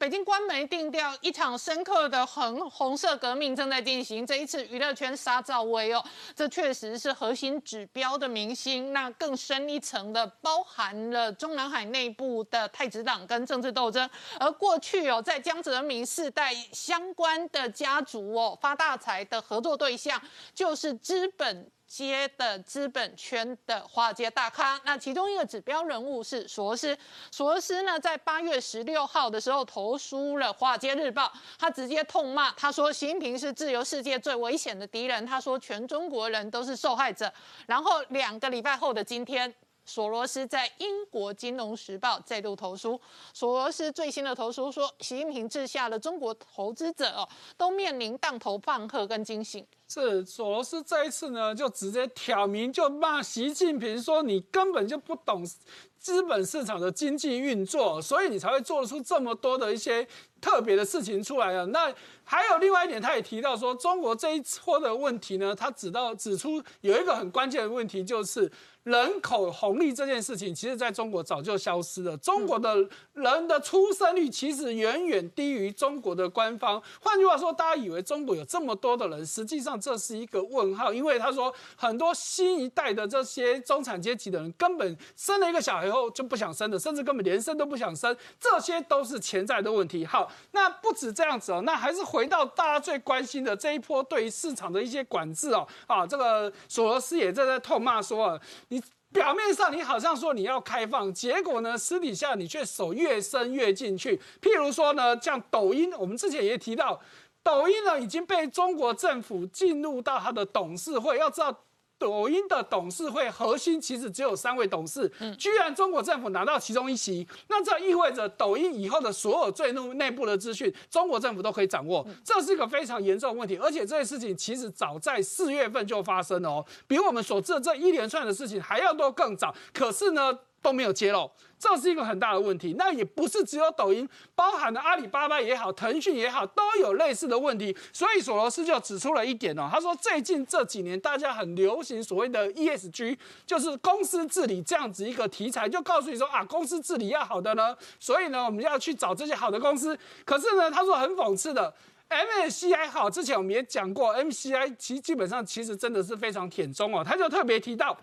北京官媒定调，一场深刻的红红色革命正在进行。这一次娱乐圈杀赵薇哦，这确实是核心指标的明星。那更深一层的，包含了中南海内部的太子党跟政治斗争。而过去哦，在江泽民世代相关的家族哦，发大财的合作对象就是资本。街的资本圈的华尔街大咖，那其中一个指标人物是索罗斯。索罗斯呢，在八月十六号的时候投书了《华尔街日报》，他直接痛骂，他说习近平是自由世界最危险的敌人，他说全中国人都是受害者。然后两个礼拜后的今天。索罗斯在英国《金融时报》再度投书。索罗斯最新的投书说，习近平治下的中国投资者哦，都面临当头棒喝跟惊醒。是索罗斯这一次呢，就直接挑明，就骂习近平说，你根本就不懂资本市场的经济运作，所以你才会做出这么多的一些特别的事情出来啊。那还有另外一点，他也提到说，中国这一波的问题呢，他指到指出有一个很关键的问题，就是。人口红利这件事情，其实在中国早就消失了。中国的人的出生率其实远远低于中国的官方。换句话说，大家以为中国有这么多的人，实际上这是一个问号。因为他说，很多新一代的这些中产阶级的人，根本生了一个小孩后就不想生了，甚至根本连生都不想生，这些都是潜在的问题。好，那不止这样子哦，那还是回回到大家最关心的这一波对于市场的一些管制哦。啊，这个索罗斯也在在痛骂说。你表面上你好像说你要开放，结果呢，私底下你却手越伸越进去。譬如说呢，像抖音，我们之前也提到，抖音呢已经被中国政府进入到它的董事会，要知道。抖音的董事会核心其实只有三位董事，居然中国政府拿到其中一席，那这意味着抖音以后的所有最内内部的资讯，中国政府都可以掌握，这是一个非常严重的问题。而且这些事情其实早在四月份就发生了哦，比我们所知的这一连串的事情还要多更早。可是呢？都没有揭露，这是一个很大的问题。那也不是只有抖音，包含了阿里巴巴也好，腾讯也好，都有类似的问题。所以索罗斯就指出了一点哦，他说最近这几年大家很流行所谓的 ESG，就是公司治理这样子一个题材，就告诉你说啊，公司治理要好的呢，所以呢我们要去找这些好的公司。可是呢，他说很讽刺的，MSCI 好，之前我们也讲过，MSCI 其基本上其实真的是非常舔中哦，他就特别提到。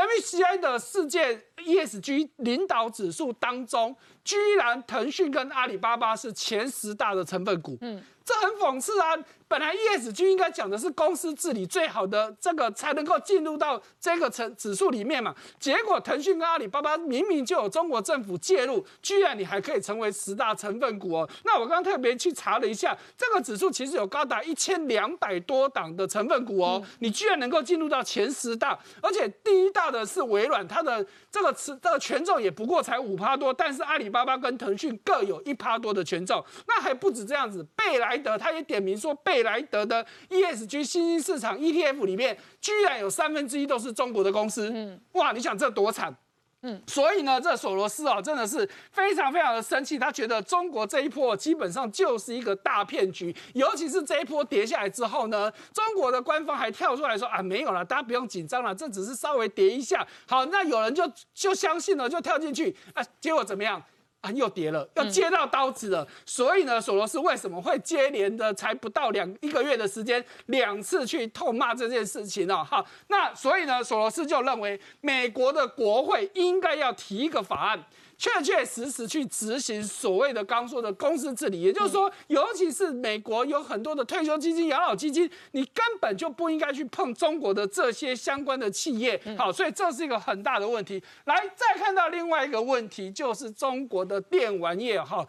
MSCI 的世界 ESG 领导指数当中，居然腾讯跟阿里巴巴是前十大的成分股。嗯。这很讽刺啊！本来 ESG 应该讲的是公司治理最好的这个才能够进入到这个成指数里面嘛。结果腾讯跟阿里巴巴明明就有中国政府介入，居然你还可以成为十大成分股哦。那我刚刚特别去查了一下，这个指数其实有高达一千两百多档的成分股哦，你居然能够进入到前十大，而且第一大的是微软，它的这个持这个权重也不过才五趴多，但是阿里巴巴跟腾讯各有一趴多的权重，那还不止这样子，贝莱。德他也点名说，贝莱德的 ESG 新兴市场 ETF 里面，居然有三分之一都是中国的公司。嗯，哇，你想这多惨？嗯，所以呢，这索罗斯啊，真的是非常非常的生气，他觉得中国这一波基本上就是一个大骗局，尤其是这一波跌下来之后呢，中国的官方还跳出来说啊，没有了，大家不用紧张了，这只是稍微跌一下。好，那有人就就相信了，就跳进去啊，结果怎么样？啊，又跌了，要接到刀子了。所以呢，索罗斯为什么会接连的才不到两一个月的时间，两次去痛骂这件事情呢？好，那所以呢，索罗斯就认为美国的国会应该要提一个法案。确确实实去执行所谓的刚说的公司治理，也就是说，尤其是美国有很多的退休基金、养老基金，你根本就不应该去碰中国的这些相关的企业。好，所以这是一个很大的问题。来，再看到另外一个问题，就是中国的电玩业。哈，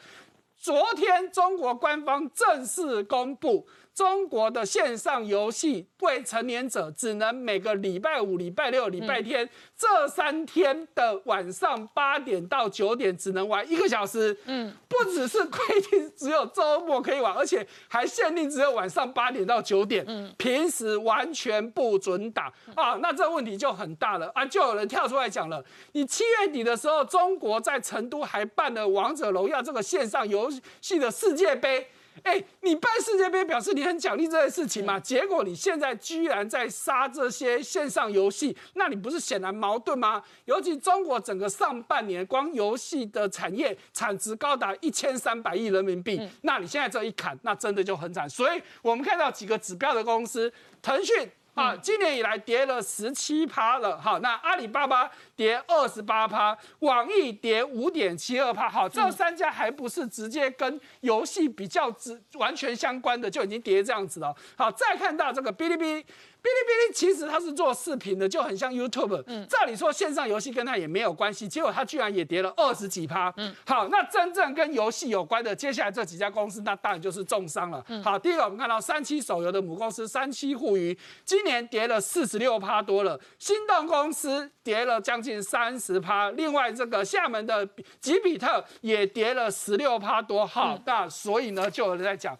昨天中国官方正式公布。中国的线上游戏未成年者只能每个礼拜五、礼拜六、礼拜天这三天的晚上八点到九点只能玩一个小时。嗯，不只是规定只有周末可以玩，而且还限定只有晚上八点到九点。嗯，平时完全不准打啊！那这问题就很大了啊！就有人跳出来讲了，你七月底的时候，中国在成都还办了《王者荣耀》这个线上游戏的世界杯。哎，你办世界杯表示你很奖励这件事情嘛？结果你现在居然在杀这些线上游戏，那你不是显然矛盾吗？尤其中国整个上半年光游戏的产业产值高达一千三百亿人民币，那你现在这一砍，那真的就很惨。所以我们看到几个指标的公司，腾讯。啊，今年以来跌了十七趴了，好，那阿里巴巴跌二十八趴，网易跌五点七二趴，好，这三家还不是直接跟游戏比较直完全相关的，就已经跌这样子了。好，再看到这个哔哩哔哩。哔哩哔哩其实它是做视频的，就很像 YouTube。嗯，照理说线上游戏跟它也没有关系，结果它居然也跌了二十几趴。嗯，好，那真正跟游戏有关的，接下来这几家公司，那当然就是重伤了。嗯，好，第一个我们看到三七手游的母公司三七互娱，今年跌了四十六趴多了，心动公司跌了将近三十趴，另外这个厦门的吉比特也跌了十六趴多。好，那所以呢，就有人在讲。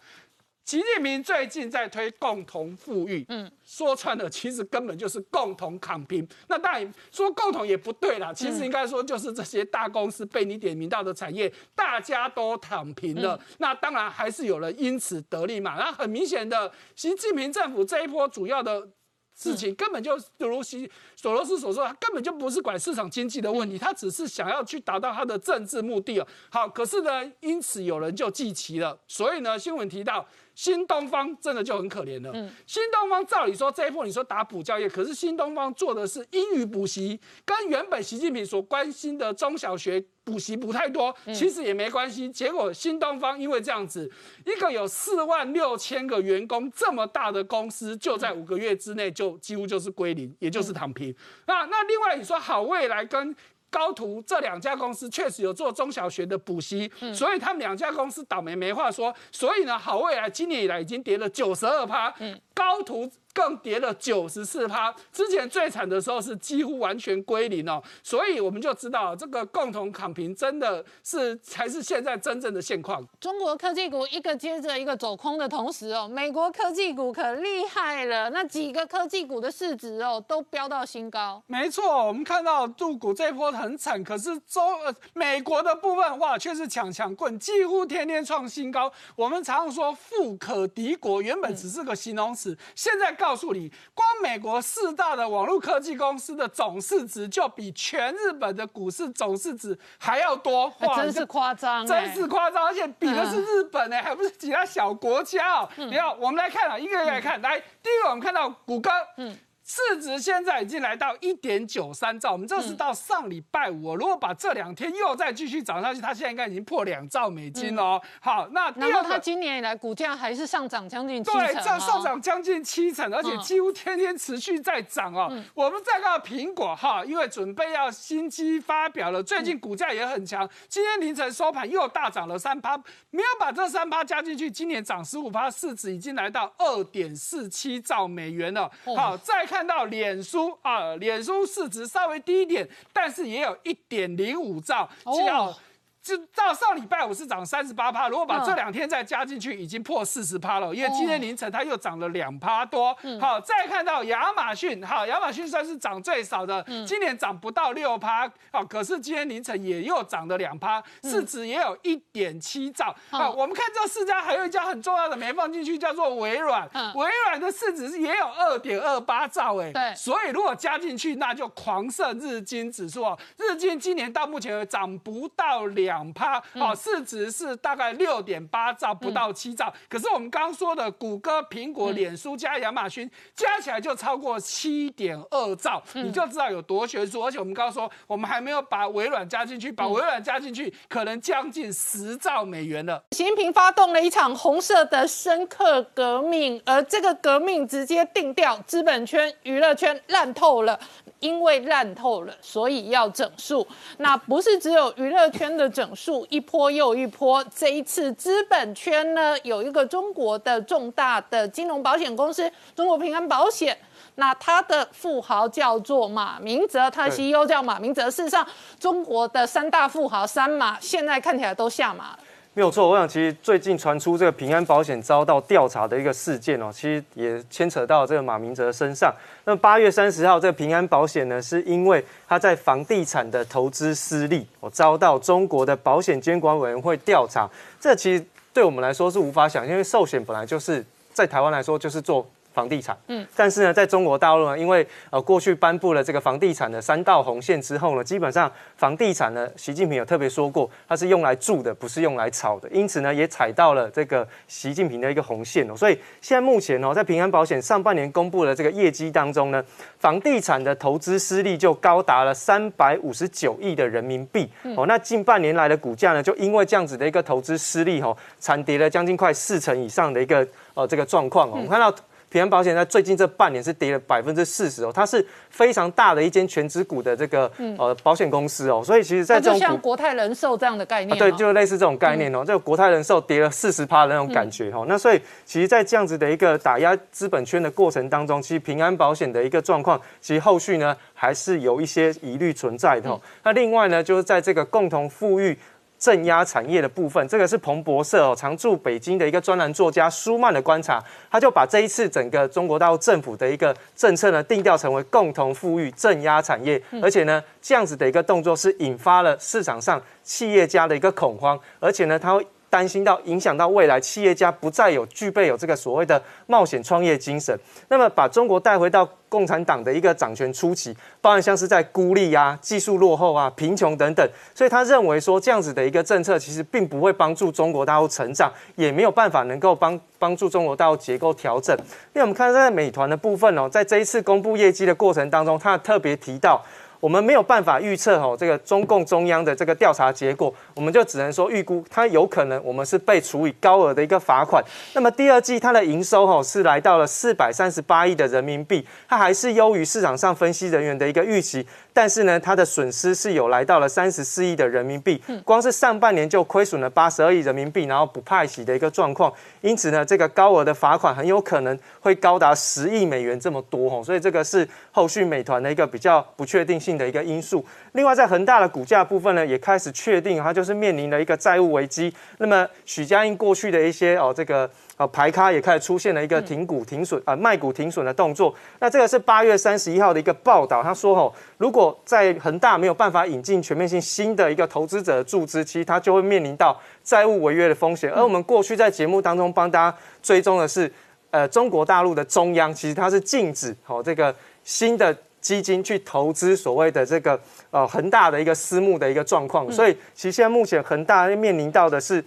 习近平最近在推共同富裕，嗯，说穿了，其实根本就是共同躺平。那当然说共同也不对啦，其实应该说就是这些大公司被你点名到的产业，大家都躺平了。那当然还是有人因此得利嘛。那很明显的，习近平政府这一波主要的。事情根本就如西索罗斯所说，他根本就不是管市场经济的问题，他只是想要去达到他的政治目的哦。好，可是呢，因此有人就记齐了，所以呢，新闻提到新东方真的就很可怜了。嗯，新东方照理说这一波你说打补教业，可是新东方做的是英语补习，跟原本习近平所关心的中小学。补习补太多，其实也没关系。结果新东方因为这样子，一个有四万六千个员工这么大的公司，就在五个月之内就几乎就是归零，也就是躺平。那那另外你说好未来跟高途这两家公司确实有做中小学的补习，所以他们两家公司倒霉没话说。所以呢，好未来今年以来已经跌了九十二趴，高途。更跌了九十四趴，之前最惨的时候是几乎完全归零哦，所以我们就知道这个共同躺平真的是才是现在真正的现况。中国科技股一个接着一个走空的同时哦，美国科技股可厉害了，那几个科技股的市值哦都飙到新高。没错，我们看到入股这波很惨，可是中呃美国的部分哇却是抢抢棍，几乎天天创新高。我们常常说富可敌国，原本只是个形容词，现在。告诉你，光美国四大的网络科技公司的总市值就比全日本的股市总市值还要多，哇真是夸张，真是夸张，而且比的是日本呢，还不是其他小国家哦。你看，我们来看啊，一个一个来看，来，第一个我们看到谷歌，嗯。市值现在已经来到一点九三兆，我们这是到上礼拜五。如果把这两天又再继续涨上去，它现在应该已经破两兆美金了。好，那然后它今年以来股价还是上涨将近七成，对，这上涨将近七成，而且几乎天天持续在涨哦。我们再看苹果哈，因为准备要新机发表了，最近股价也很强，今天凌晨收盘又大涨了三趴，没有把这三趴加进去，今年涨十五趴，市值已经来到二点四七兆美元了。好，再看。看到脸书啊，脸书市值稍微低一点，但是也有一点零五兆，哦。就到上礼拜五是涨三十八趴，如果把这两天再加进去，已经破四十趴了。因为今天凌晨它又涨了两趴多。好，再看到亚马逊，好，亚马逊算是涨最少的，今年涨不到六趴。好，可是今天凌晨也又涨了两趴，市值也有一点七兆。好，我们看这四家，还有一家很重要的没放进去，叫做微软。微软的市值也有二点二八兆，哎，对。所以如果加进去，那就狂胜日经指数哦。日经今年到目前涨不到两。两趴，好，市值是大概六点八兆，不到七兆。可是我们刚刚说的谷歌、苹果、脸书加亚马逊加起来就超过七点二兆，你就知道有多悬殊。而且我们刚刚说，我们还没有把微软加进去，把微软加进去，可能将近十兆美元了。习近平发动了一场红色的深刻革命，而这个革命直接定掉资本圈、娱乐圈烂透了。因为烂透了，所以要整数。那不是只有娱乐圈的整数，一波又一波。这一次资本圈呢，有一个中国的重大的金融保险公司——中国平安保险。那他的富豪叫做马明哲，他的 CEO 叫马明哲。事实上，中国的三大富豪三马现在看起来都下马了。没有错，我想其实最近传出这个平安保险遭到调查的一个事件哦，其实也牵扯到这个马明哲身上。那八月三十号，这个平安保险呢，是因为他在房地产的投资失利，我遭到中国的保险监管委员会调查。这其实对我们来说是无法想象，因为寿险本来就是在台湾来说就是做。房地产，嗯，但是呢，在中国大陆呢，因为呃过去颁布了这个房地产的三道红线之后呢，基本上房地产呢，习近平有特别说过，它是用来住的，不是用来炒的，因此呢，也踩到了这个习近平的一个红线哦。所以现在目前哦，在平安保险上半年公布的这个业绩当中呢，房地产的投资失利就高达了三百五十九亿的人民币哦。那近半年来的股价呢，就因为这样子的一个投资失利哦，惨跌了将近快四成以上的一个呃这个状况哦。我们看到。平安保险在最近这半年是跌了百分之四十哦，它是非常大的一间全职股的这个呃保险公司哦，所以其实在这种像国泰人寿这样的概念，对，就类似这种概念哦，这个国泰人寿跌了四十趴的那种感觉哦，那所以其实，在这样子的一个打压资本圈的过程当中，其实平安保险的一个状况，其实后续呢还是有一些疑虑存在的。那另外呢，就是在这个共同富裕。镇压产业的部分，这个是彭博社哦，常驻北京的一个专栏作家舒曼的观察，他就把这一次整个中国大陆政府的一个政策呢，定调成为共同富裕、镇压产业，而且呢，这样子的一个动作是引发了市场上企业家的一个恐慌，而且呢，他会。担心到影响到未来企业家不再有具备有这个所谓的冒险创业精神，那么把中国带回到共产党的一个掌权初期，包含像是在孤立啊、技术落后啊、贫穷等等，所以他认为说这样子的一个政策其实并不会帮助中国大陆成长，也没有办法能够帮帮助中国大陆结构调整。因为我们看在美团的部分哦，在这一次公布业绩的过程当中，他特别提到。我们没有办法预测哦，这个中共中央的这个调查结果，我们就只能说预估它有可能我们是被处以高额的一个罚款。那么第二季它的营收哦是来到了四百三十八亿的人民币，它还是优于市场上分析人员的一个预期。但是呢，它的损失是有来到了三十四亿的人民币，光是上半年就亏损了八十二亿人民币，然后不派息的一个状况。因此呢，这个高额的罚款很有可能会高达十亿美元这么多哦，所以这个是后续美团的一个比较不确定性的一个因素。另外，在恒大的股价部分呢，也开始确定它就是面临了一个债务危机。那么许家印过去的一些哦这个。排咖也开始出现了一个停股停损啊卖股停损的动作。那这个是八月三十一号的一个报道，他说吼，如果在恒大没有办法引进全面性新的一个投资者注资，其实他就会面临到债务违约的风险。而我们过去在节目当中帮大家追踪的是，呃，中国大陆的中央其实它是禁止哦这个新的基金去投资所谓的这个呃恒大的一个私募的一个状况。所以其实现在目前恒大面临到的是。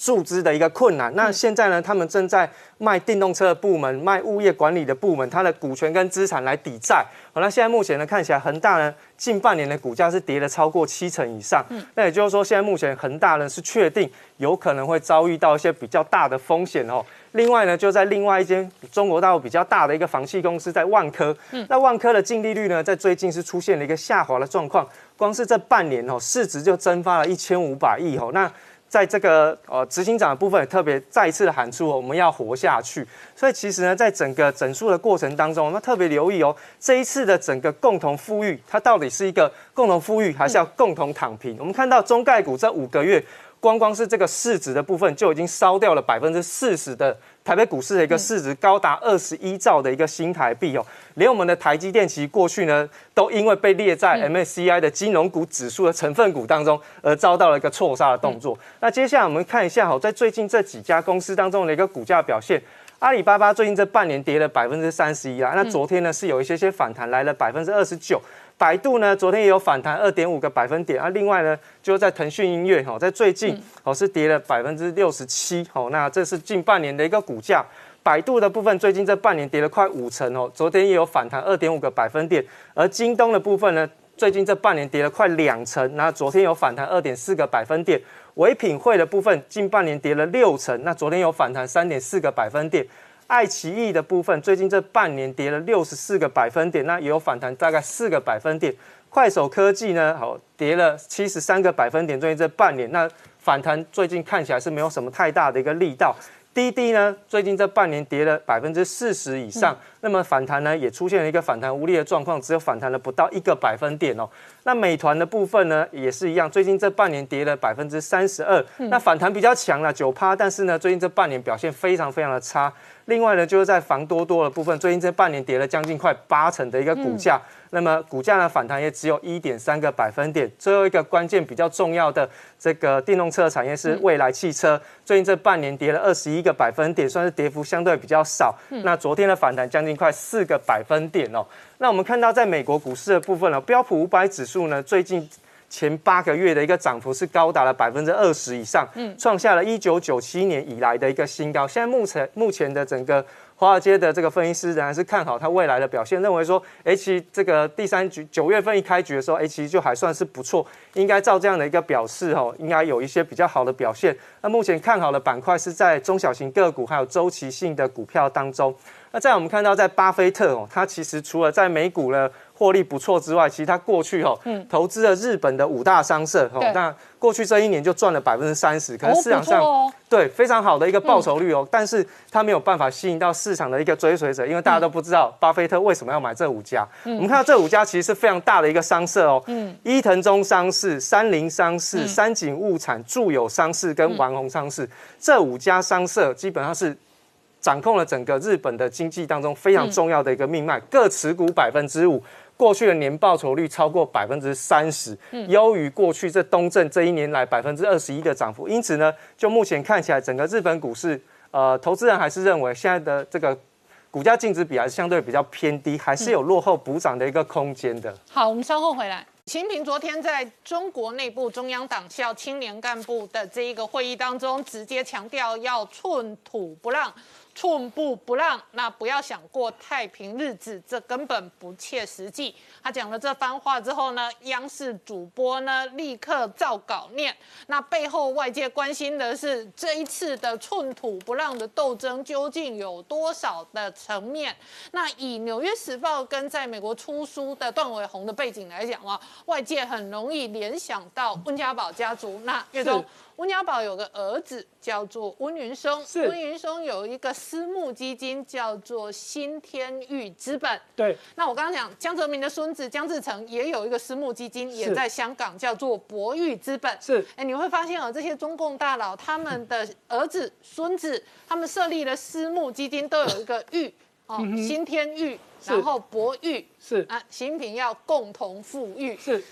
注资的一个困难，那现在呢，他们正在卖电动车的部门、卖物业管理的部门，它的股权跟资产来抵债。好，那现在目前呢，看起来恒大呢，近半年的股价是跌了超过七成以上。嗯，那也就是说，现在目前恒大呢是确定有可能会遭遇到一些比较大的风险哦。另外呢，就在另外一间中国大陆比较大的一个房企公司在万科，嗯，那万科的净利率呢，在最近是出现了一个下滑的状况，光是这半年哦，市值就蒸发了一千五百亿哦，那。在这个呃执行长的部分，特别再一次的喊出我们要活下去。所以其实呢，在整个整数的过程当中，我们特别留意哦，这一次的整个共同富裕，它到底是一个共同富裕，还是要共同躺平？我们看到中概股这五个月，光光是这个市值的部分，就已经烧掉了百分之四十的。台北股市的一个市值高达二十一兆的一个新台币哦，连我们的台积电其实过去呢，都因为被列在 MSCI 的金融股指数的成分股当中，而遭到了一个错杀的动作。那接下来我们看一下哈，在最近这几家公司当中的一个股价表现，阿里巴巴最近这半年跌了百分之三十一啊，那昨天呢是有一些些反弹，来了百分之二十九。百度呢，昨天也有反弹二点五个百分点啊。另外呢，就在腾讯音乐哈，在最近哦是跌了百分之六十七哦。那这是近半年的一个股价。百度的部分最近这半年跌了快五成哦。昨天也有反弹二点五个百分点。而京东的部分呢，最近这半年跌了快两成，那昨天有反弹二点四个百分点。唯品会的部分近半年跌了六成，那昨天有反弹三点四个百分点。爱奇艺的部分最近这半年跌了六十四个百分点，那也有反弹大概四个百分点。快手科技呢，好跌了七十三个百分点，最近这半年那反弹最近看起来是没有什么太大的一个力道。滴滴呢，最近这半年跌了百分之四十以上，那么反弹呢，也出现了一个反弹无力的状况，只有反弹了不到一个百分点哦。那美团的部分呢，也是一样，最近这半年跌了百分之三十二，那反弹比较强了九趴，但是呢，最近这半年表现非常非常的差。另外呢，就是在房多多的部分，最近这半年跌了将近快八成的一个股价，那么股价呢反弹也只有一点三个百分点。最后一个关键比较重要的这个电动车产业是未来汽车，最近这半年跌了二十一个百分点，算是跌幅相对比较少。那昨天的反弹将近快四个百分点哦。那我们看到在美国股市的部分呢，标普五百指数呢最近。前八个月的一个涨幅是高达了百分之二十以上，嗯，创下了一九九七年以来的一个新高。现在目前目前的整个华尔街的这个分析师仍然是看好它未来的表现，认为说，H 这个第三局九月份一开局的时候，H 就还算是不错，应该照这样的一个表示哦，应该有一些比较好的表现。那目前看好的板块是在中小型个股还有周期性的股票当中。那在我们看到，在巴菲特哦，他其实除了在美股呢。获利不错之外，其实他过去哈投资了日本的五大商社哈，那过去这一年就赚了百分之三十，可能市场上对非常好的一个报酬率哦，但是他没有办法吸引到市场的一个追随者，因为大家都不知道巴菲特为什么要买这五家。我们看到这五家其实是非常大的一个商社哦，伊藤忠商事、三菱商事、三井物产、住友商事跟丸红商事这五家商社基本上是。掌控了整个日本的经济当中非常重要的一个命脉，各持股百分之五，过去的年报酬率超过百分之三十，优于过去这东证这一年来百分之二十一的涨幅。因此呢，就目前看起来，整个日本股市，呃，投资人还是认为现在的这个股价净值比还是相对比较偏低，还是有落后补涨的一个空间的。好，我们稍后回来。习近平昨天在中国内部中央党校青年干部的这一个会议当中，直接强调要寸土不让。寸步不让，那不要想过太平日子，这根本不切实际。他讲了这番话之后呢，央视主播呢立刻照稿念。那背后外界关心的是这一次的寸土不让的斗争究竟有多少的层面？那以《纽约时报》跟在美国出书的段伟宏的背景来讲啊，外界很容易联想到温家宝家族。那岳总。温家宝有个儿子叫做温云松，温云松有一个私募基金叫做新天域资本。对，那我刚刚讲江泽民的孙子江志成也有一个私募基金，也在香港叫做博裕资本。是，哎，你会发现哦，这些中共大佬他们的儿子、孙子，他们设立的私募基金都有一个裕哦，新天域，然后博裕是。啊，习近平要共同富裕。是。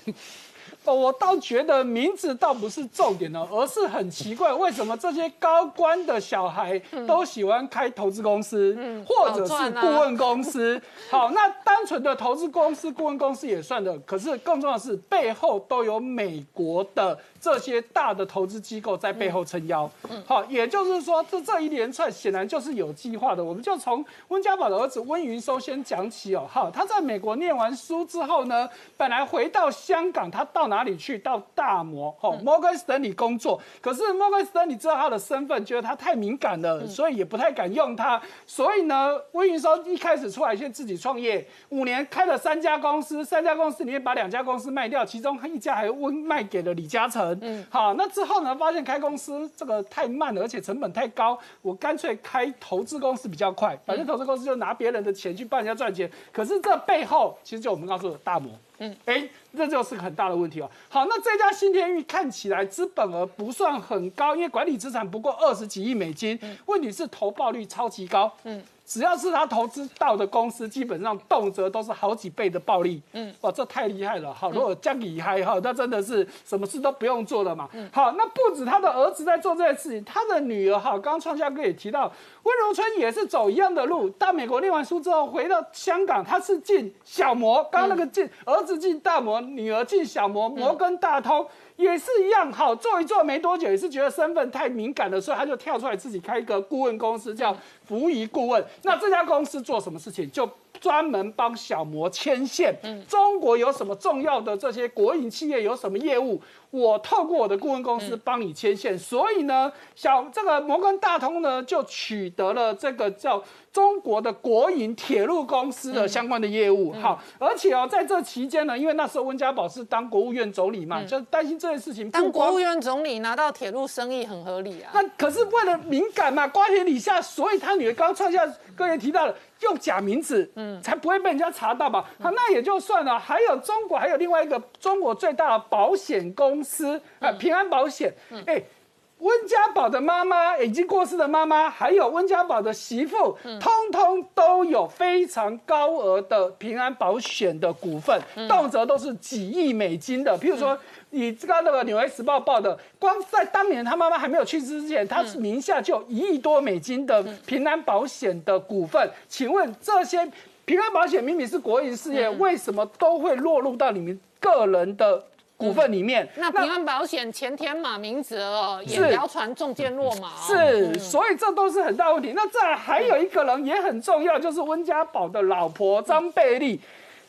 我倒觉得名字倒不是重点哦，而是很奇怪，为什么这些高官的小孩都喜欢开投资公司，或者是顾问公司？好，那单纯的投资公司、顾问公司也算的，可是更重要的是背后都有美国的。这些大的投资机构在背后撑腰，好，也就是说，这这一连串显然就是有计划的。我们就从温家宝的儿子温云收先讲起哦，好，他在美国念完书之后呢，本来回到香港，他到哪里去？到大摩，哦，摩根斯丹利工作。可是摩根斯丹利知道他的身份，觉得他太敏感了，所以也不太敢用他。所以呢，温云收一开始出来先自己创业，五年开了三家公司，三家公司里面把两家公司卖掉，其中一家还温卖给了李嘉诚。嗯，好，那之后呢？发现开公司这个太慢了，而且成本太高，我干脆开投资公司比较快。反正投资公司就拿别人的钱去帮人家赚钱。可是这背后其实就我们刚说的大摩，嗯，哎，这就是很大的问题哦。好，那这家新天域看起来资本额不算很高，因为管理资产不过二十几亿美金。问题是投报率超级高，嗯。只要是他投资到的公司，基本上动辄都是好几倍的暴利。嗯，哇，这太厉害了。好，如果江厉害哈，那真的是什么事都不用做了嘛。好，那不止他的儿子在做这件事情，他的女儿哈，刚刚创夏哥也提到，温柔春也是走一样的路。到美国念完书之后，回到香港，他是进小摩，刚刚那个进儿子进大摩，女儿进小摩，摩根大通。也是一样，好做一做没多久，也是觉得身份太敏感了，所以他就跳出来自己开一个顾问公司，叫福仪顾问。那这家公司做什么事情？就专门帮小摩牵线。中国有什么重要的这些国营企业有什么业务？我透过我的顾问公司帮你牵线，所以呢，小这个摩根大通呢就取得了这个叫中国的国营铁路公司的相关的业务。好，而且哦，在这期间呢，因为那时候温家宝是当国务院总理嘛，就担心这件事情。当国务院总理拿到铁路生意很合理啊。那可是为了敏感嘛，瓜田李下，所以他女儿刚创下，各位提到了。用假名字，嗯，才不会被人家查到嘛？好，那也就算了。还有中国，还有另外一个中国最大的保险公司，啊，平安保险。哎，温家宝的妈妈，已经过世的妈妈，还有温家宝的媳妇，通通都有非常高额的平安保险的股份，动辄都是几亿美金的。譬如说。你知道那个《纽约时报》报的，光在当年他妈妈还没有去世之前，他是名下就有一亿多美金的平安保险的股份。请问这些平安保险明明是国营事业，为什么都会落入到你们个人的股份里面？那平安保险前天马明哲也谣传中箭落马，是，所以这都是很大问题。那再还有一个人也很重要，就是温家宝的老婆张贝利。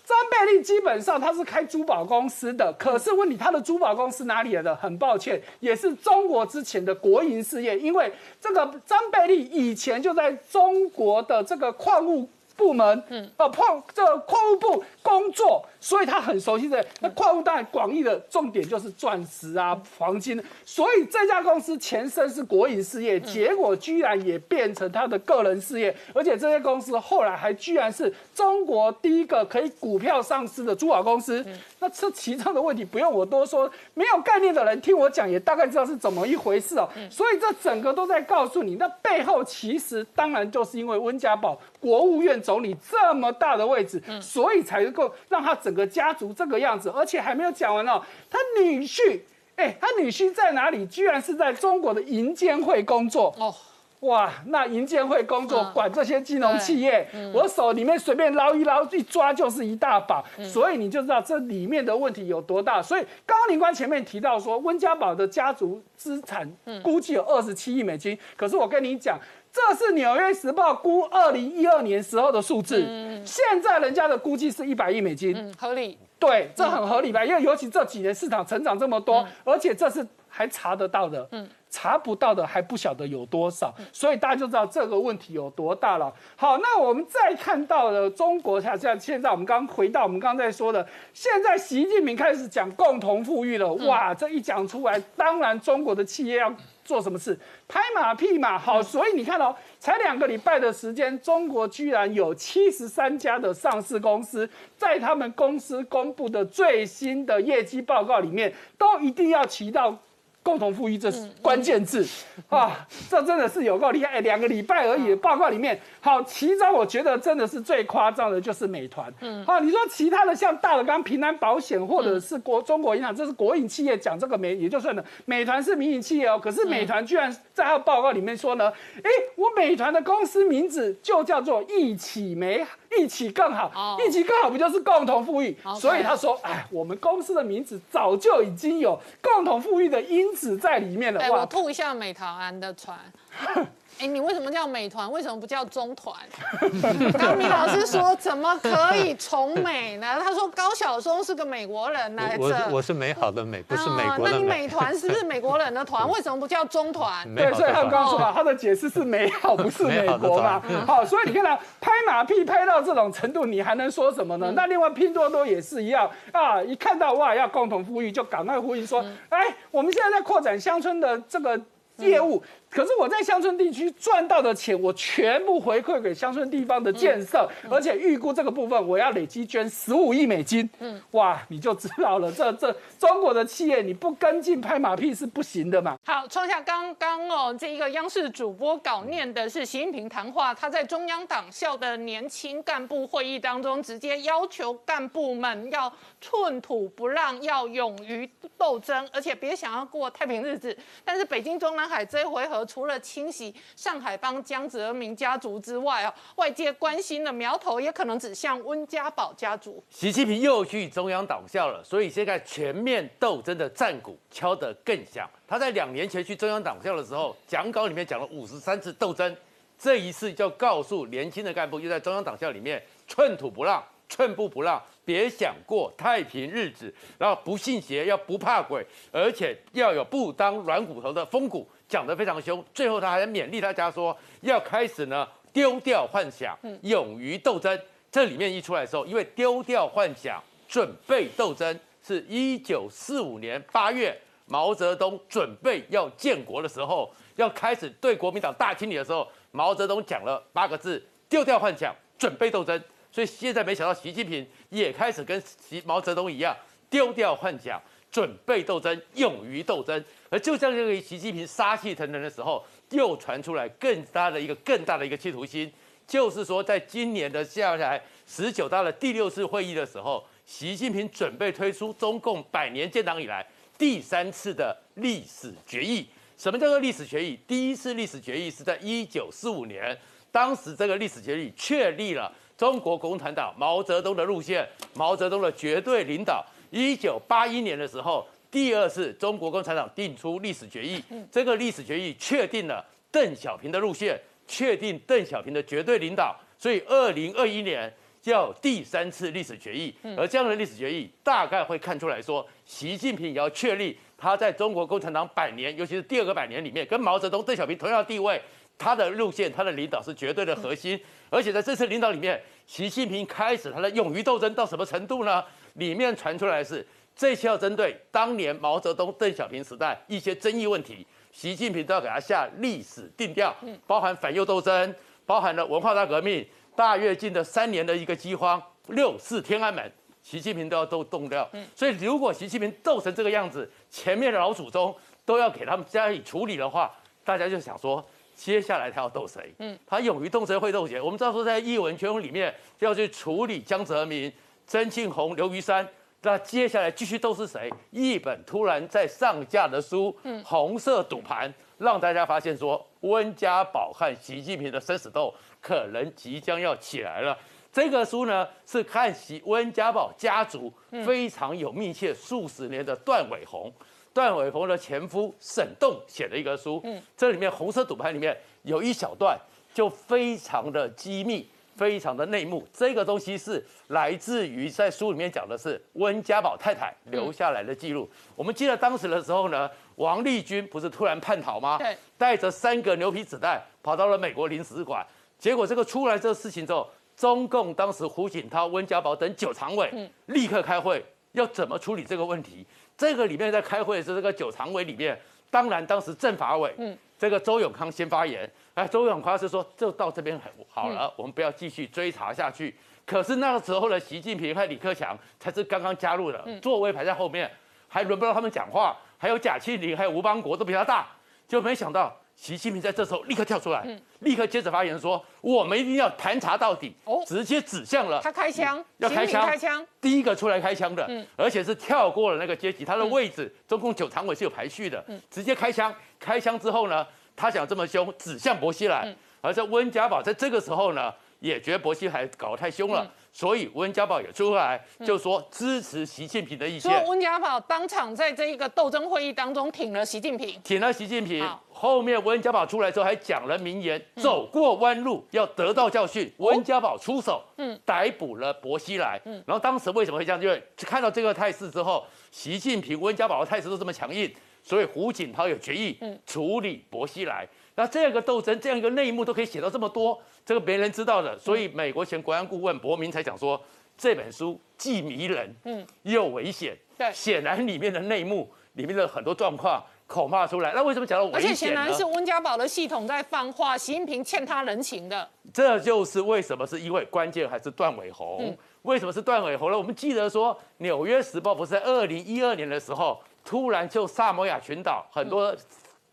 张贝利基本上他是开珠宝公司的，可是问你他的珠宝公司哪里来的？很抱歉，也是中国之前的国营事业，因为这个张贝利以前就在中国的这个矿物部门，嗯，啊，矿这个矿物部工作。所以他很熟悉的那矿物，当然广义的重点就是钻石啊、黄金。所以这家公司前身是国营事业，结果居然也变成他的个人事业，而且这些公司后来还居然是中国第一个可以股票上市的珠宝公司。那这其中的问题不用我多说，没有概念的人听我讲也大概知道是怎么一回事哦。所以这整个都在告诉你，那背后其实当然就是因为温家宝国务院总理这么大的位置，所以才能够让他整。整个家族这个样子，而且还没有讲完哦。他女婿，哎，他女婿在哪里？居然是在中国的银监会工作哦。哇，那银监会工作管这些金融企业，我手里面随便捞一捞，一抓就是一大把。所以你就知道这里面的问题有多大。所以刚刚林官前面提到说，温家宝的家族资产估计有二十七亿美金。可是我跟你讲。这是《纽约时报》估二零一二年时候的数字，现在人家的估计是一百亿美金，合理。对，这很合理吧？因为尤其这几年市场成长这么多，而且这是还查得到的，嗯，查不到的还不晓得有多少，所以大家就知道这个问题有多大了。好，那我们再看到了中国，像像现在我们刚回到我们刚才说的，现在习近平开始讲共同富裕了，哇，这一讲出来，当然中国的企业要。做什么事拍马屁嘛？好，所以你看哦才两个礼拜的时间，中国居然有七十三家的上市公司在他们公司公布的最新的业绩报告里面，都一定要提到。共同富裕这是关键字 啊，这真的是有够厉害！两个礼拜而已，报告里面好，其中我觉得真的是最夸张的，就是美团。嗯，好，你说其他的像大的刚平安保险或者是国中国银行，这是国营企业讲这个美也就算了，美团是民营企业哦。可是美团居然在他的报告里面说呢，哎，我美团的公司名字就叫做一起美。一起更好，一起更好不就是共同富裕？所以他说，哎，我们公司的名字早就已经有共同富裕的因子在里面的话。我吐一下美团的船。哎，你为什么叫美团？为什么不叫中团？高明老师说，怎么可以崇美呢？他说高晓松是个美国人来着。我我是美好的美，不是美国的那你美团是不是美国人的团？为什么不叫中团？对，所以他刚刚说了，他的解释是美好，不是美国嘛？好，所以你看他拍马屁拍到这种程度，你还能说什么呢？那另外拼多多也是一样啊，一看到哇要共同富裕，就赶快呼吁说，哎，我们现在在扩展乡村的这个业务。可是我在乡村地区赚到的钱，我全部回馈给乡村地方的建设，而且预估这个部分我要累积捐十五亿美金。嗯，哇，你就知道了，这这中国的企业你不跟进拍马屁是不行的嘛。好，创下刚刚哦，这一个央视主播稿念的是习近平谈话，他在中央党校的年轻干部会议当中，直接要求干部们要寸土不让，要勇于斗争，而且别想要过太平日子。但是北京中南海这一回合。除了清洗上海帮江泽民家族之外啊，外界关心的苗头也可能指向温家宝家族。习近平又去中央党校了，所以现在全面斗争的战鼓敲得更响。他在两年前去中央党校的时候，讲稿里面讲了五十三次斗争，这一次就告诉年轻的干部，又在中央党校里面寸土不让、寸步不让，别想过太平日子，然后不信邪，要不怕鬼，而且要有不当软骨头的风骨，讲得非常凶。最后他还勉励大家说，要开始呢丢掉幻想，勇于斗争。这里面一出来的时候，因为丢掉幻想，准备斗争，是一九四五年八月，毛泽东准备要建国的时候，要开始对国民党大清理的时候，毛泽东讲了八个字：丢掉幻想，准备斗争。所以现在没想到习近平也开始跟习毛泽东一样，丢掉幻想，准备斗争，勇于斗争。而就在这个习近平杀气腾腾的时候，又传出来更大的一个更大的一个企图心。就是说，在今年的下来十九大的第六次会议的时候，习近平准备推出中共百年建党以来第三次的历史决议。什么叫做历史决议？第一次历史决议是在一九四五年，当时这个历史决议确立了中国共产党毛泽东的路线，毛泽东的绝对领导。一九八一年的时候，第二次中国共产党定出历史决议，这个历史决议确定了邓小平的路线。确定邓小平的绝对领导，所以二零二一年叫第三次历史决议，而这样的历史决议大概会看出来说，习近平也要确立他在中国共产党百年，尤其是第二个百年里面，跟毛泽东、邓小平同样的地位，他的路线、他的领导是绝对的核心。而且在这次领导里面，习近平开始他的勇于斗争到什么程度呢？里面传出来是这些要针对当年毛泽东、邓小平时代一些争议问题。习近平都要给他下历史定调，包含反右斗争，包含了文化大革命、大跃进的三年的一个饥荒、六四天安门，习近平都要都动掉。所以如果习近平斗成这个样子，前面的老祖宗都要给他们加以处理的话，大家就想说，接下来他要斗谁？嗯，他勇于斗谁会斗谁？我们知道说在译文圈里面要去处理江泽民、曾庆红、刘瑜山。那接下来继续都是谁？一本突然在上架的书，《红色赌盘》，让大家发现说温家宝和习近平的生死斗可能即将要起来了。这个书呢，是看习温家宝家族非常有密切数十年的段伟宏，段伟鹏的前夫沈栋写的一个书。嗯，这里面《红色赌盘》里面有一小段就非常的机密。非常的内幕，这个东西是来自于在书里面讲的是温家宝太太留下来的记录。我们记得当时的时候呢，王立军不是突然叛逃吗？对，带着三个牛皮纸袋跑到了美国领事馆。结果这个出来这个事情之后，中共当时胡锦涛、温家宝等九常委立刻开会，要怎么处理这个问题？这个里面在开会的是这个九常委里面，当然当时政法委，嗯，这个周永康先发言。哎，周永康是说，就到这边很好了，我们不要继续追查下去。可是那个时候的，习近平和李克强才是刚刚加入的，座位排在后面，还轮不到他们讲话。还有贾庆林，还有吴邦国都比他大，就没想到习近平在这时候立刻跳出来，立刻接着发言说：“我们一定要盘查到底。”哦，直接指向了他开枪，要开枪，开枪，第一个出来开枪的，而且是跳过了那个阶级，他的位置，中共九常委是有排序的，直接开枪。开枪之后呢？他想这么凶，指向薄熙来，而在温家宝在这个时候呢，也觉得薄熙来搞得太凶了，所以温家宝也出来就说支持习近平的意见。所以温家宝当场在这一个斗争会议当中挺了习近平，挺了习近平。后面温家宝出来之后还讲了名言：走过弯路要得到教训。温家宝出手，嗯，逮捕了薄熙来。嗯，然后当时为什么会这样？因为看到这个态势之后，习近平、温家宝的态势都这么强硬。所以胡锦涛有决议处理薄熙来，那这样一个斗争，这样一个内幕都可以写到这么多，这个没人知道的。所以美国前国安顾问伯明才讲说，这本书既迷人，嗯，又危险。对，显然里面的内幕，里面的很多状况口骂出来。那为什么讲到危险而且显然是温家宝的系统在放话，习近平欠他人情的。这就是为什么是因为关键还是段伟宏？为什么是段伟宏呢？我们记得说，《纽约时报》不是在二零一二年的时候。突然就萨摩亚群岛很多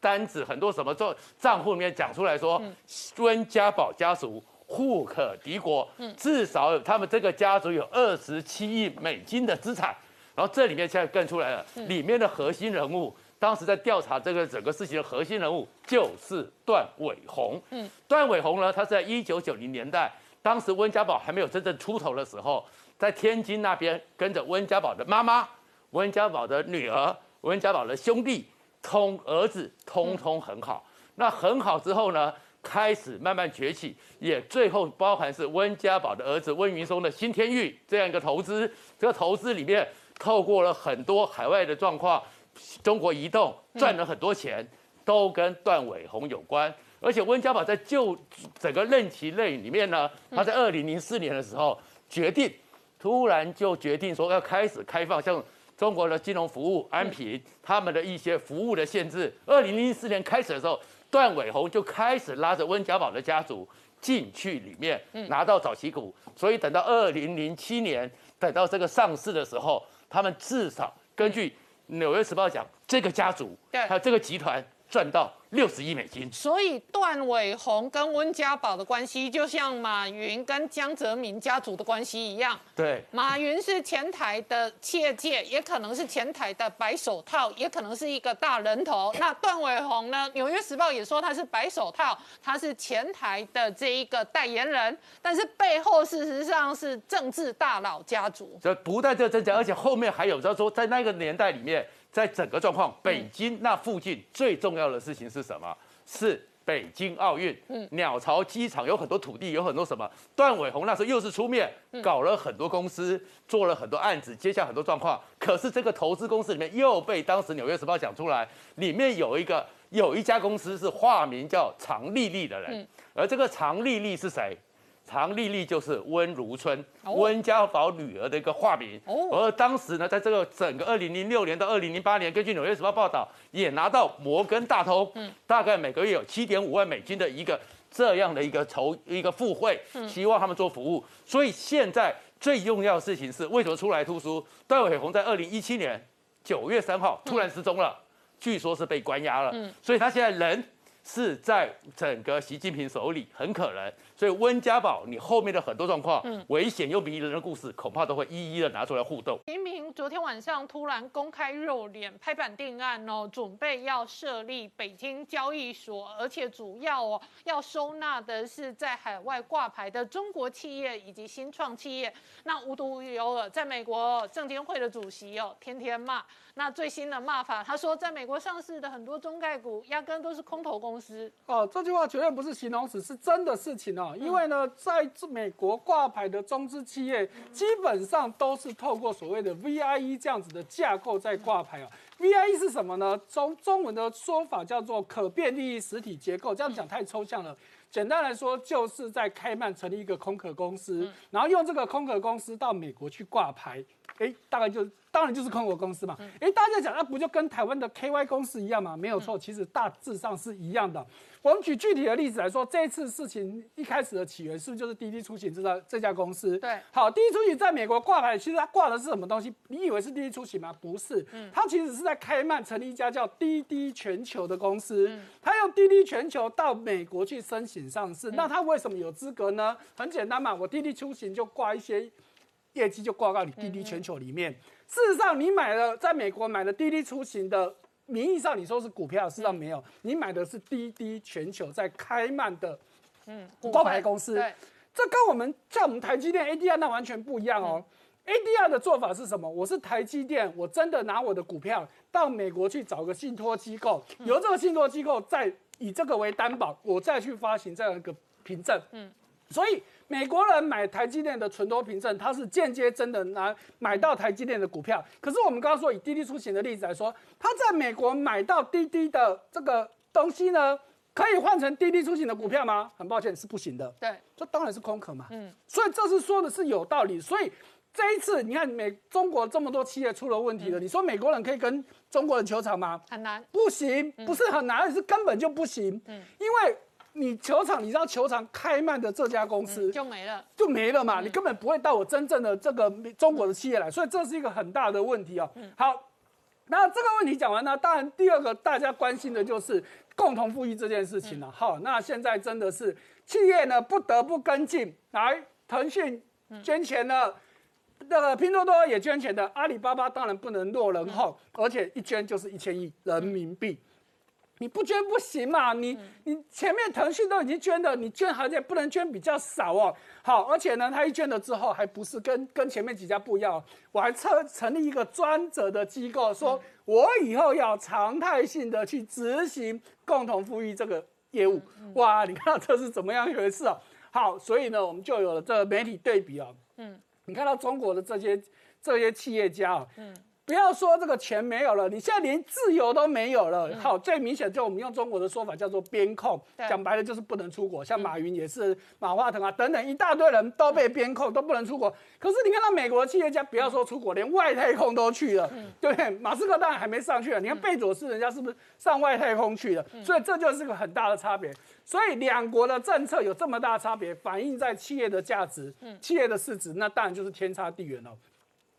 单子，很多什么做账户里面讲出来说，温家宝家族富可敌国，至少他们这个家族有二十七亿美金的资产。然后这里面现在更出来了，里面的核心人物，当时在调查这个整个事情的核心人物就是段伟宏。嗯，段伟宏呢，他是在一九九零年代，当时温家宝还没有真正出头的时候，在天津那边跟着温家宝的妈妈，温家宝的女儿。温家宝的兄弟通儿子通通很好，那很好之后呢，开始慢慢崛起，也最后包含是温家宝的儿子温云松的新天域这样一个投资，这个投资里面透过了很多海外的状况，中国移动赚了很多钱，都跟段伟宏有关。而且温家宝在就整个任期内里面呢，他在二零零四年的时候决定，突然就决定说要开始开放像中国的金融服务安平他们的一些服务的限制。二零零四年开始的时候，段伟宏就开始拉着温家宝的家族进去里面拿到早期股，所以等到二零零七年等到这个上市的时候，他们至少根据《纽约时报》讲，这个家族对还有这个集团赚到六十亿美金。所以段伟宏跟温家宝的关系，就像马云跟江泽民家族的关系一样。对，马云是前台的企业界，也可能是前台的白手套，也可能是一个大人头。那段伟宏呢？《纽约时报》也说他是白手套，他是前台的这一个代言人，但是背后事实上是政治大佬家族。这不但这增加，而且后面还有，就是说在那个年代里面，在整个状况，北京那附近最重要的事情是什么？是北京奥运。嗯，鸟巢机场有很多土地，有很多什么？段伟宏那时候又是出面搞了很多公司，做了很多案子，接下很多状况。可是这个投资公司里面又被当时《纽约时报》讲出来，里面有一个有一家公司是化名叫常丽丽的人，而这个常丽丽是谁？常丽丽就是温如春，哦温家宝女儿的一个化名。哦而当时呢，在这个整个二零零六年到二零零八年，根据《纽约时报》报道，也拿到摩根大通，大概每个月有七点五万美金的一个这样的一个筹一个付汇，希望他们做服务。所以现在最重要的事情是，为什么出来突出？段伟宏在二零一七年九月三号突然失踪了，据说是被关押了，所以他现在人。是在整个习近平手里，很可能。所以温家宝，你后面的很多状况，危险又迷人的故事，恐怕都会一一的拿出来互动。习近平昨天晚上突然公开露脸，拍板定案哦，准备要设立北京交易所，而且主要哦要收纳的是在海外挂牌的中国企业以及新创企业。那无独有偶，在美国证监会的主席哦天天骂，那最新的骂法，他说在美国上市的很多中概股压根都是空头公司。哦，这句话绝对不是形容词，是真的事情哦。因为呢，在美国挂牌的中资企业，基本上都是透过所谓的 VIE 这样子的架构在挂牌啊。VIE 是什么呢？中中文的说法叫做可变利益实体结构，这样讲太抽象了。简单来说，就是在开曼成立一个空壳公司，然后用这个空壳公司到美国去挂牌，哎，大概就当然就是空壳公司嘛。哎，大家讲那不就跟台湾的 KY 公司一样吗？没有错，其实大致上是一样的。我们举具体的例子来说，这一次事情一开始的起源是不是就是滴滴出行这家这家公司？对好，滴滴出行在美国挂牌，其实它挂的是什么东西？你以为是滴滴出行吗？不是，它其实是在开曼成立一家叫滴滴全球的公司，它用滴滴全球到美国去申请上市。那它为什么有资格呢？很简单嘛，我滴滴出行就挂一些业绩就挂到你滴滴全球里面。事实上，你买了在美国买了滴滴出行的，名义上你说是股票，事实上没有，你买的是滴滴全球在开曼的嗯，挂牌公司。对，这跟我们像我们台积电 ADR 那完全不一样哦。ADR 的做法是什么？我是台积电，我真的拿我的股票到美国去找个信托机构，由这个信托机构再以这个为担保，我再去发行这样一个凭证。嗯，所以美国人买台积电的存托凭证，他是间接真的拿买到台积电的股票。可是我们刚刚说以滴滴出行的例子来说，他在美国买到滴滴的这个东西呢，可以换成滴滴出行的股票吗？很抱歉，是不行的。对，这当然是空壳嘛。嗯，所以这是说的是有道理。所以这一次你看美中国这么多企业出了问题了，你说美国人可以跟中国人球场吗？很难。不行，不是很难，是根本就不行。嗯，因为你球场，你知道球场开曼的这家公司。就没了。就没了嘛，你根本不会到我真正的这个中国的企业来，所以这是一个很大的问题哦。好，那这个问题讲完呢，当然第二个大家关心的就是共同富裕这件事情了。好，那现在真的是企业呢不得不跟进，来腾讯捐钱了。那个拼多多也捐钱的，阿里巴巴当然不能落人后，而且一捐就是一千亿人民币。你不捐不行嘛？你你前面腾讯都已经捐了，你捐还也不能捐比较少哦。好，而且呢，他一捐了之后，还不是跟跟前面几家不一样哦，我还成成立一个专责的机构，说我以后要常态性的去执行共同富裕这个业务。哇，你看到这是怎么样一回事啊？好，所以呢，我们就有了这个媒体对比啊。嗯，你看到中国的这些这些企业家啊，嗯。不要说这个钱没有了，你现在连自由都没有了。好，最明显就我们用中国的说法叫做边控，讲白了就是不能出国。像马云也是，马化腾啊等等一大堆人都被边控，都不能出国。可是你看到美国的企业家，不要说出国，连外太空都去了，对不对？马斯克当然还没上去啊。你看贝佐斯人家是不是上外太空去了？所以这就是个很大的差别。所以两国的政策有这么大差别，反映在企业的价值、企业的市值，那当然就是天差地远了。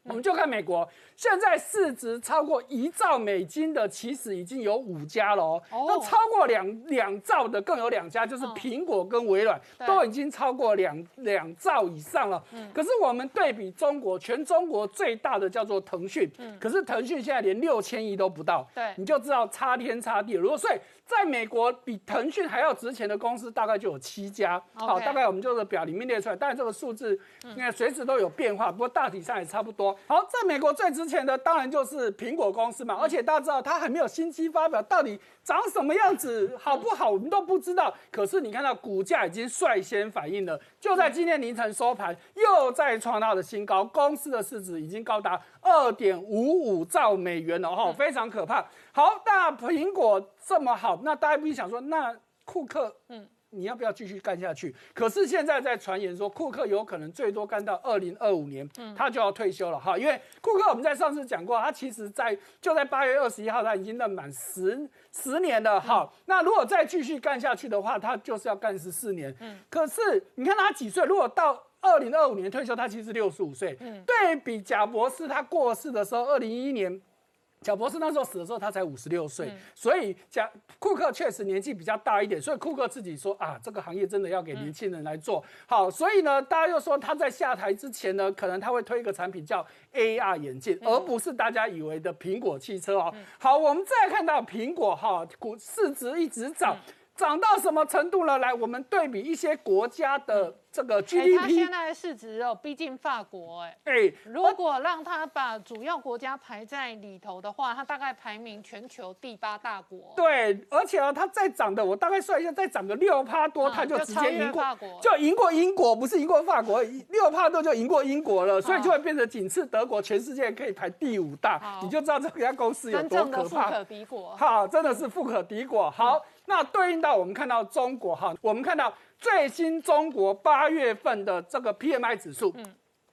我们就看美国，现在市值超过一兆美金的，其实已经有五家了哦。那超过两两兆的更有两家，就是苹果跟微软都已经超过两两兆以上了。嗯可是我们对比中国，全中国最大的叫做腾讯，可是腾讯现在连六千亿都不到，对，你就知道差天差地。如果所以在美国比腾讯还要值钱的公司，大概就有七家。好，大概我们就是表里面列出来，但是这个数字应该随时都有变化，不过大体上也差不多。好，在美国最值钱的当然就是苹果公司嘛，而且大家知道它还没有新机发表，到底长什么样子好不好，我们都不知道。可是你看到股价已经率先反应了，就在今天凌晨收盘又再创到了新高，公司的市值已经高达二点五五兆美元了哈，非常可怕。好，那苹果这么好，那大家不想说，那库克嗯。你要不要继续干下去？可是现在在传言说，库克有可能最多干到二零二五年，他就要退休了哈。因为库克我们在上次讲过，他其实在就在八月二十一号，他已经任满十十年了哈。那如果再继续干下去的话，他就是要干十四年。嗯，可是你看他几岁？如果到二零二五年退休，他其实六十五岁。嗯，对比贾博士他过世的时候，二零一一年。贾博士那时候死的时候，他才五十六岁，所以贾库克确实年纪比较大一点，所以库克自己说啊，这个行业真的要给年轻人来做好。所以呢，大家又说他在下台之前呢，可能他会推一个产品叫 AR 眼镜，而不是大家以为的苹果汽车哦。好，我们再看到苹果哈股市值一直涨。涨到什么程度了？来，我们对比一些国家的这个 GDP，它现在的市值哦，逼近法国，哎，哎，如果让它把主要国家排在里头的话，它大概排名全球第八大国。对，而且啊，它再涨的，我大概算一下，再涨个六趴多，它就直接赢过，就赢过英国，不是赢过法国，六趴多就赢过英国了，所以就会变成仅次德国，全世界可以排第五大，你就知道这家公司有多可怕。富可敌国。好，真的是富可敌国。好。那对应到我们看到中国哈，我们看到最新中国八月份的这个 PMI 指数，嗯，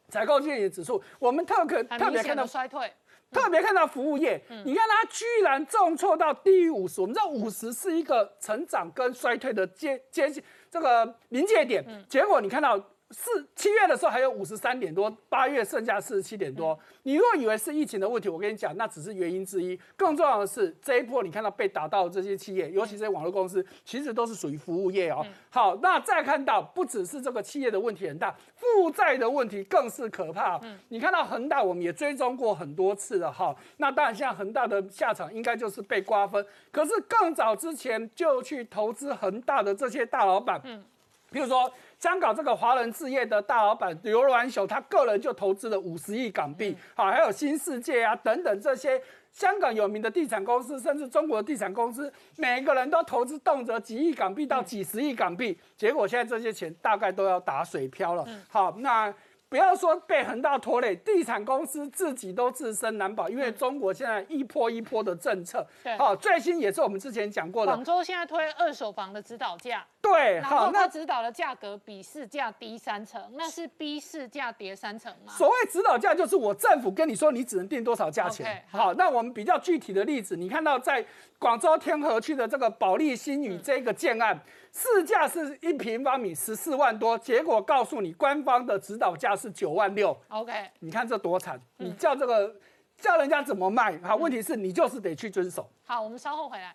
采购经理指数，我们特可特别看到衰退，特别看到服务业，你看它居然重挫到低于五十，我们知道五十是一个成长跟衰退的接接这个临界点，结果你看到。四七月的时候还有五十三点多，八月剩下四十七点多。你如果以为是疫情的问题，我跟你讲，那只是原因之一。更重要的是，这一波你看到被打到的这些企业，尤其是网络公司，其实都是属于服务业哦。好，那再看到不只是这个企业的问题很大，负债的问题更是可怕。嗯，你看到恒大，我们也追踪过很多次了哈。那当然，现在恒大的下场应该就是被瓜分。可是更早之前就去投资恒大的这些大老板，嗯，比如说。香港这个华人置业的大老板刘銮雄，他个人就投资了五十亿港币，好，还有新世界啊等等这些香港有名的地产公司，甚至中国的地产公司，每个人都投资动辄几亿港币到几十亿港币，结果现在这些钱大概都要打水漂了。好，那。不要说被恒大拖累，地产公司自己都自身难保，因为中国现在一波一波的政策。对，好，最新也是我们之前讲过的，广州现在推二手房的指导价。对，好，那指导的价格比市价低三成，那是逼市价跌三成吗？所谓指导价就是我政府跟你说你只能定多少价钱。好，那我们比较具体的例子，你看到在广州天河区的这个保利新宇这个建案。市价是一平方米十四万多，结果告诉你官方的指导价是九万六。OK，你看这多惨！你叫这个叫人家怎么卖？好，问题是你就是得去遵守。好，我们稍后回来。